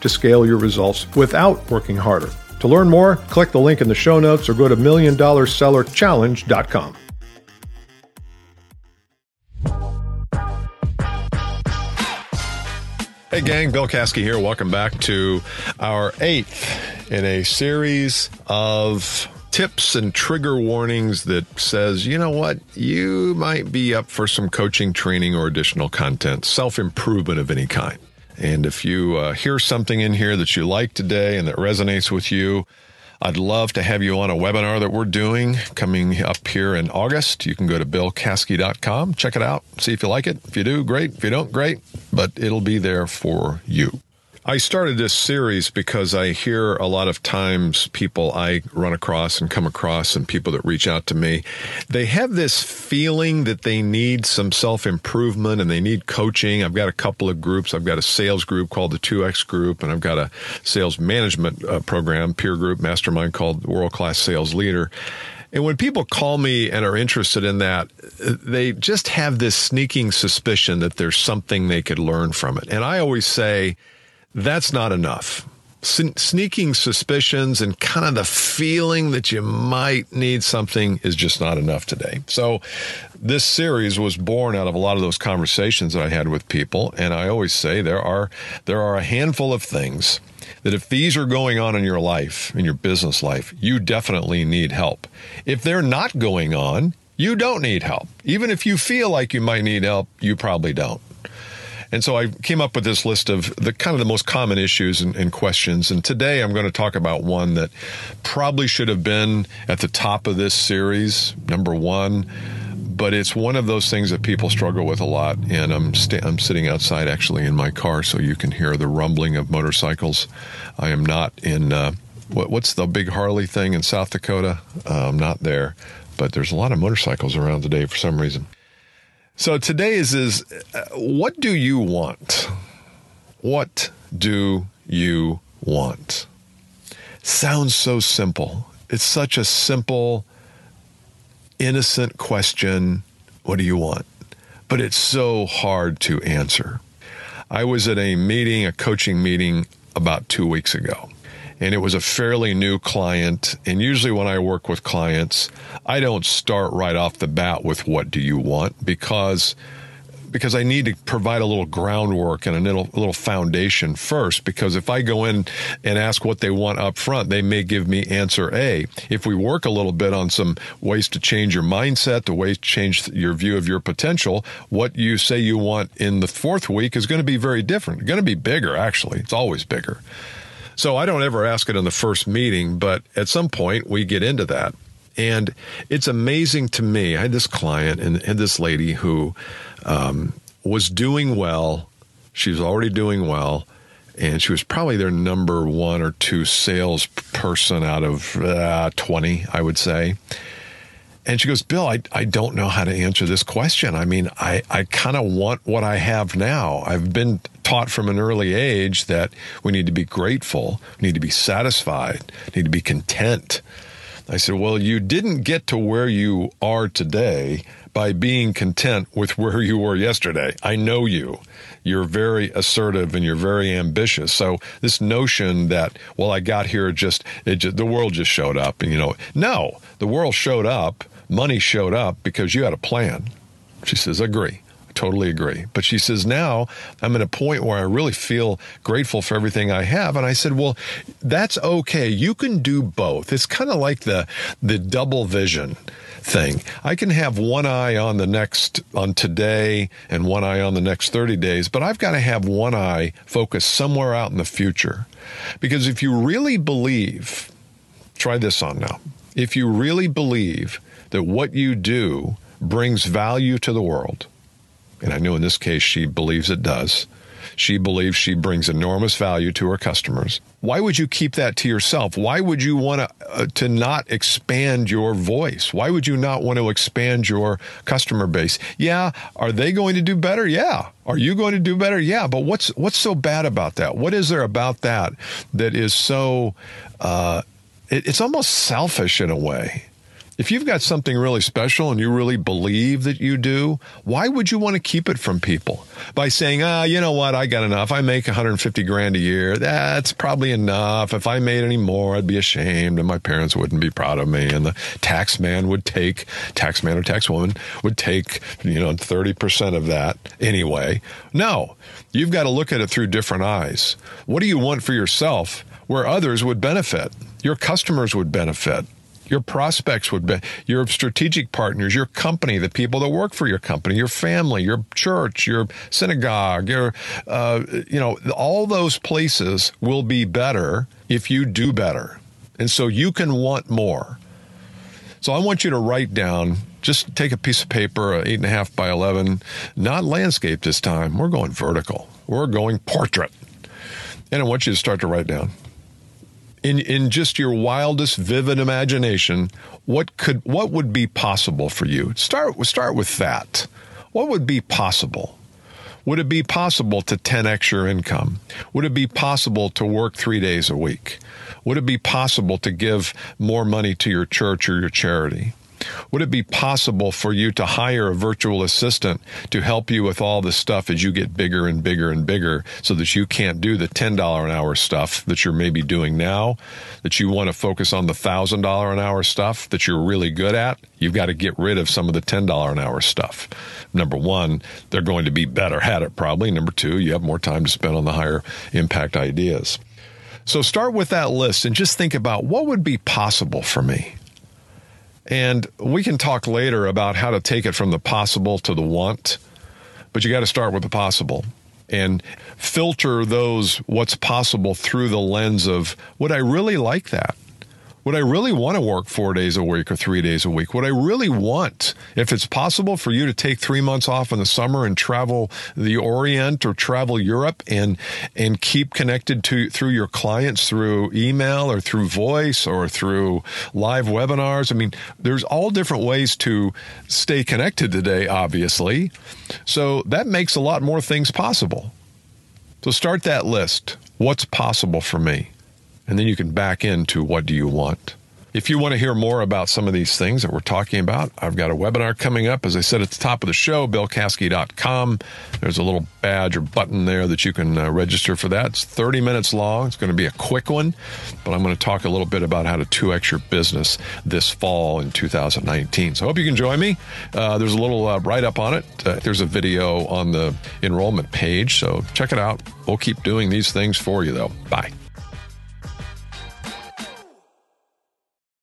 to scale your results without working harder. To learn more, click the link in the show notes or go to milliondollarsellerchallenge.com. Hey, gang, Bill Caskey here. Welcome back to our eighth in a series of tips and trigger warnings that says, you know what, you might be up for some coaching, training, or additional content, self improvement of any kind. And if you uh, hear something in here that you like today and that resonates with you, I'd love to have you on a webinar that we're doing coming up here in August. You can go to billcaskey.com, check it out, see if you like it. If you do, great. If you don't, great. But it'll be there for you. I started this series because I hear a lot of times people I run across and come across and people that reach out to me, they have this feeling that they need some self improvement and they need coaching. I've got a couple of groups. I've got a sales group called the 2X group and I've got a sales management uh, program, peer group mastermind called World Class Sales Leader. And when people call me and are interested in that, they just have this sneaking suspicion that there's something they could learn from it. And I always say, that's not enough. Sneaking suspicions and kind of the feeling that you might need something is just not enough today. So, this series was born out of a lot of those conversations that I had with people, and I always say there are there are a handful of things that if these are going on in your life, in your business life, you definitely need help. If they're not going on, you don't need help. Even if you feel like you might need help, you probably don't. And so I came up with this list of the kind of the most common issues and, and, questions. And today I'm going to talk about one that probably should have been at the top of this series, number one. But it's one of those things that people struggle with a lot. And I'm, sta- I'm sitting outside actually in my car so you can hear the rumbling of motorcycles. I am not in, uh, what, what's the big Harley thing in South Dakota? Uh, I'm not there. But there's a lot of motorcycles around today for some reason. So today is uh, what do you want? What do you want? Sounds so simple. It's such a simple innocent question, what do you want? But it's so hard to answer. I was at a meeting, a coaching meeting about 2 weeks ago and it was a fairly new client. And usually, when I work with clients, I don't start right off the bat with what do you want because because I need to provide a little groundwork and a little, little foundation first. Because if I go in and ask what they want up front, they may give me answer A. If we work a little bit on some ways to change your mindset, the ways to change your view of your potential, what you say you want in the fourth week is going to be very different. Going to be bigger, actually. It's always bigger. So I don't ever ask it in the first meeting, but at some point we get into that. And it's amazing to me. I had this client and, and this lady who um, was doing well. She was already doing well. And she was probably their number one or two salesperson out of uh, 20, I would say. And she goes, Bill, I, I don't know how to answer this question. I mean, I, I kind of want what I have now. I've been taught from an early age that we need to be grateful, we need to be satisfied, need to be content. I said, Well, you didn't get to where you are today by being content with where you were yesterday. I know you. You're very assertive and you're very ambitious. So this notion that, well, I got here just, just the world just showed up and you know, no, the world showed up, money showed up because you had a plan. She says, agree totally agree. But she says, now I'm at a point where I really feel grateful for everything I have. And I said, well, that's okay. You can do both. It's kind of like the, the double vision thing. I can have one eye on the next, on today and one eye on the next 30 days, but I've got to have one eye focused somewhere out in the future. Because if you really believe, try this on now. If you really believe that what you do brings value to the world, and I know in this case she believes it does. She believes she brings enormous value to her customers. Why would you keep that to yourself? Why would you want to uh, to not expand your voice? Why would you not want to expand your customer base? Yeah, are they going to do better? Yeah. Are you going to do better? Yeah. But what's what's so bad about that? What is there about that that is so? Uh, it, it's almost selfish in a way. If you've got something really special and you really believe that you do, why would you want to keep it from people? By saying, ah, you know what, I got enough. I make 150 grand a year. That's probably enough. If I made any more, I'd be ashamed and my parents wouldn't be proud of me. And the tax man would take, tax man or tax woman would take, you know, 30% of that anyway. No, you've got to look at it through different eyes. What do you want for yourself where others would benefit? Your customers would benefit your prospects would be your strategic partners, your company, the people that work for your company, your family, your church, your synagogue, your, uh, you know, all those places will be better if you do better. And so you can want more. So I want you to write down, just take a piece of paper, eight and a half by 11, not landscape this time. We're going vertical. We're going portrait. And I want you to start to write down in in just your wildest vivid imagination what could what would be possible for you? Start start with that. What would be possible? Would it be possible to 10x your income? Would it be possible to work 3 days a week? Would it be possible to give more money to your church or your charity would it be possible for you to hire a virtual assistant to help you with all this stuff as you get bigger and bigger and bigger so that you can't do the $10 an hour stuff that you're maybe doing now, that you want to focus on the $1,000 an hour stuff that you're really good at? You've got to get rid of some of the $10 an hour stuff. Number one, they're going to be better at it probably. Number two, you have more time to spend on the higher impact ideas. So start with that list and just think about what would be possible for me. And we can talk later about how to take it from the possible to the want, but you got to start with the possible and filter those what's possible through the lens of would I really like that? Would I really want to work four days a week or three days a week? Would I really want, if it's possible for you to take three months off in the summer and travel the Orient or travel Europe and and keep connected to through your clients through email or through voice or through live webinars? I mean, there's all different ways to stay connected today, obviously. So that makes a lot more things possible. So start that list. What's possible for me? And then you can back into what do you want. If you want to hear more about some of these things that we're talking about, I've got a webinar coming up. As I said at the top of the show, billcaskey.com. There's a little badge or button there that you can uh, register for that. It's 30 minutes long. It's going to be a quick one, but I'm going to talk a little bit about how to 2x your business this fall in 2019. So I hope you can join me. Uh, there's a little uh, write up on it. Uh, there's a video on the enrollment page, so check it out. We'll keep doing these things for you, though. Bye.